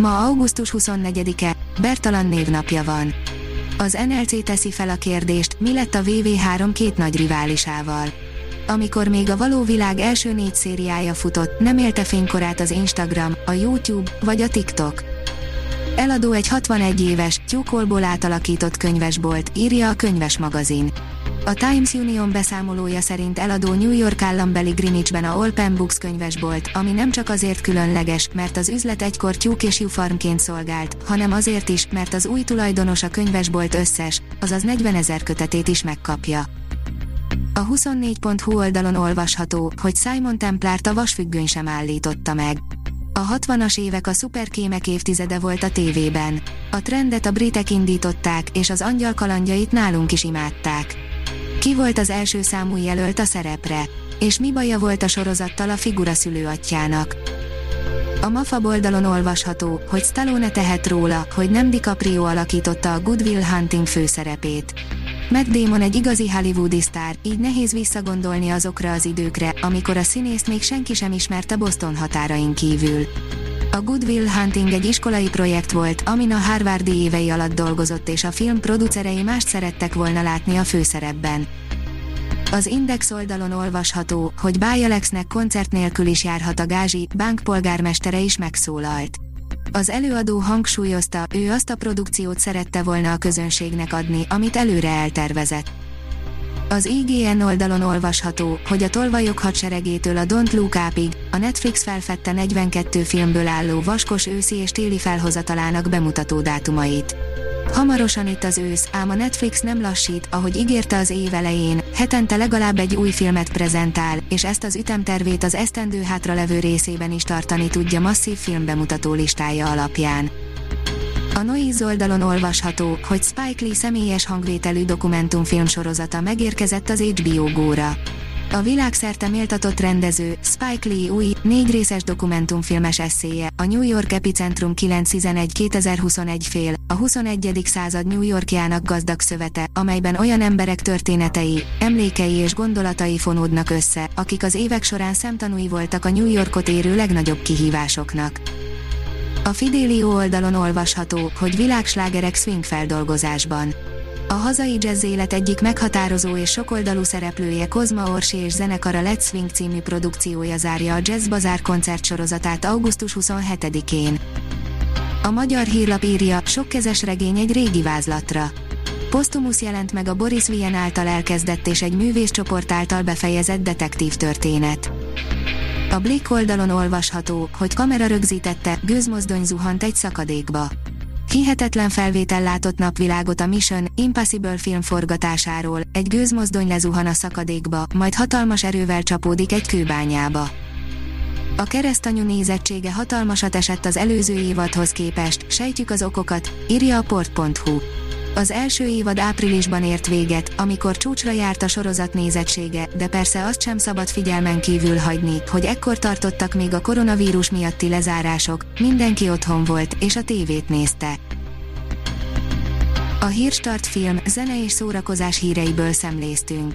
Ma augusztus 24-e, Bertalan névnapja van. Az NLC teszi fel a kérdést, mi lett a VV3 két nagy riválisával. Amikor még a való világ első négy szériája futott, nem élte fénykorát az Instagram, a YouTube vagy a TikTok. Eladó egy 61 éves, tyúkolból átalakított könyvesbolt, írja a könyves magazin. A Times Union beszámolója szerint eladó New York állambeli Greenwichben a Open Books könyvesbolt, ami nem csak azért különleges, mert az üzlet egykor tyúk és jufarmként szolgált, hanem azért is, mert az új tulajdonos a könyvesbolt összes, azaz 40 ezer kötetét is megkapja. A 24.hu oldalon olvasható, hogy Simon Templárt a vasfüggöny sem állította meg. A 60-as évek a szuperkémek évtizede volt a tévében. A trendet a britek indították, és az angyal kalandjait nálunk is imádták. Ki volt az első számú jelölt a szerepre? És mi baja volt a sorozattal a figura szülőatyjának? A MAFA oldalon olvasható, hogy Stallone tehet róla, hogy nem DiCaprio alakította a Good Will Hunting főszerepét. Matt Damon egy igazi hollywoodi sztár, így nehéz visszagondolni azokra az időkre, amikor a színészt még senki sem ismerte Boston határain kívül. A Good Will Hunting egy iskolai projekt volt, amin a Harvardi évei alatt dolgozott és a film producerei mást szerettek volna látni a főszerepben. Az Index oldalon olvasható, hogy Bájalexnek koncert nélkül is járhat a Gázsi, bankpolgármestere is megszólalt. Az előadó hangsúlyozta, ő azt a produkciót szerette volna a közönségnek adni, amit előre eltervezett. Az IGN oldalon olvasható, hogy a tolvajok hadseregétől a Don't Look Up-ig, a Netflix felfedte 42 filmből álló vaskos őszi és téli felhozatalának bemutató dátumait. Hamarosan itt az ősz, ám a Netflix nem lassít, ahogy ígérte az év elején, hetente legalább egy új filmet prezentál, és ezt az ütemtervét az esztendő hátralevő részében is tartani tudja masszív filmbemutató listája alapján. A Noise oldalon olvasható, hogy Spike Lee személyes hangvételű dokumentumfilm sorozata megérkezett az HBO Góra. A világszerte méltatott rendező, Spike Lee új, négy részes dokumentumfilmes eszéje, a New York Epicentrum 911-2021 fél, a 21. század New Yorkjának gazdag szövete, amelyben olyan emberek történetei, emlékei és gondolatai fonódnak össze, akik az évek során szemtanúi voltak a New Yorkot érő legnagyobb kihívásoknak. A Fidelio oldalon olvasható, hogy világslágerek swing feldolgozásban. A hazai jazz élet egyik meghatározó és sokoldalú szereplője Kozma Orsi és zenekara Let's Swing című produkciója zárja a Jazz Bazár koncertsorozatát augusztus 27-én. A magyar hírlap írja, sokkezes regény egy régi vázlatra. Postumus jelent meg a Boris Vian által elkezdett és egy művészcsoport által befejezett detektív történet. A Blick oldalon olvasható, hogy kamera rögzítette, gőzmozdony zuhant egy szakadékba. Hihetetlen felvétel látott napvilágot a Mission Impossible film forgatásáról, egy gőzmozdony lezuhan a szakadékba, majd hatalmas erővel csapódik egy kőbányába. A keresztanyú nézettsége hatalmasat esett az előző évadhoz képest, sejtjük az okokat, írja a port.hu. Az első évad áprilisban ért véget, amikor csúcsra járt a sorozat nézettsége, de persze azt sem szabad figyelmen kívül hagyni, hogy ekkor tartottak még a koronavírus miatti lezárások, mindenki otthon volt, és a tévét nézte. A Hírstart film, zene és szórakozás híreiből szemléztünk.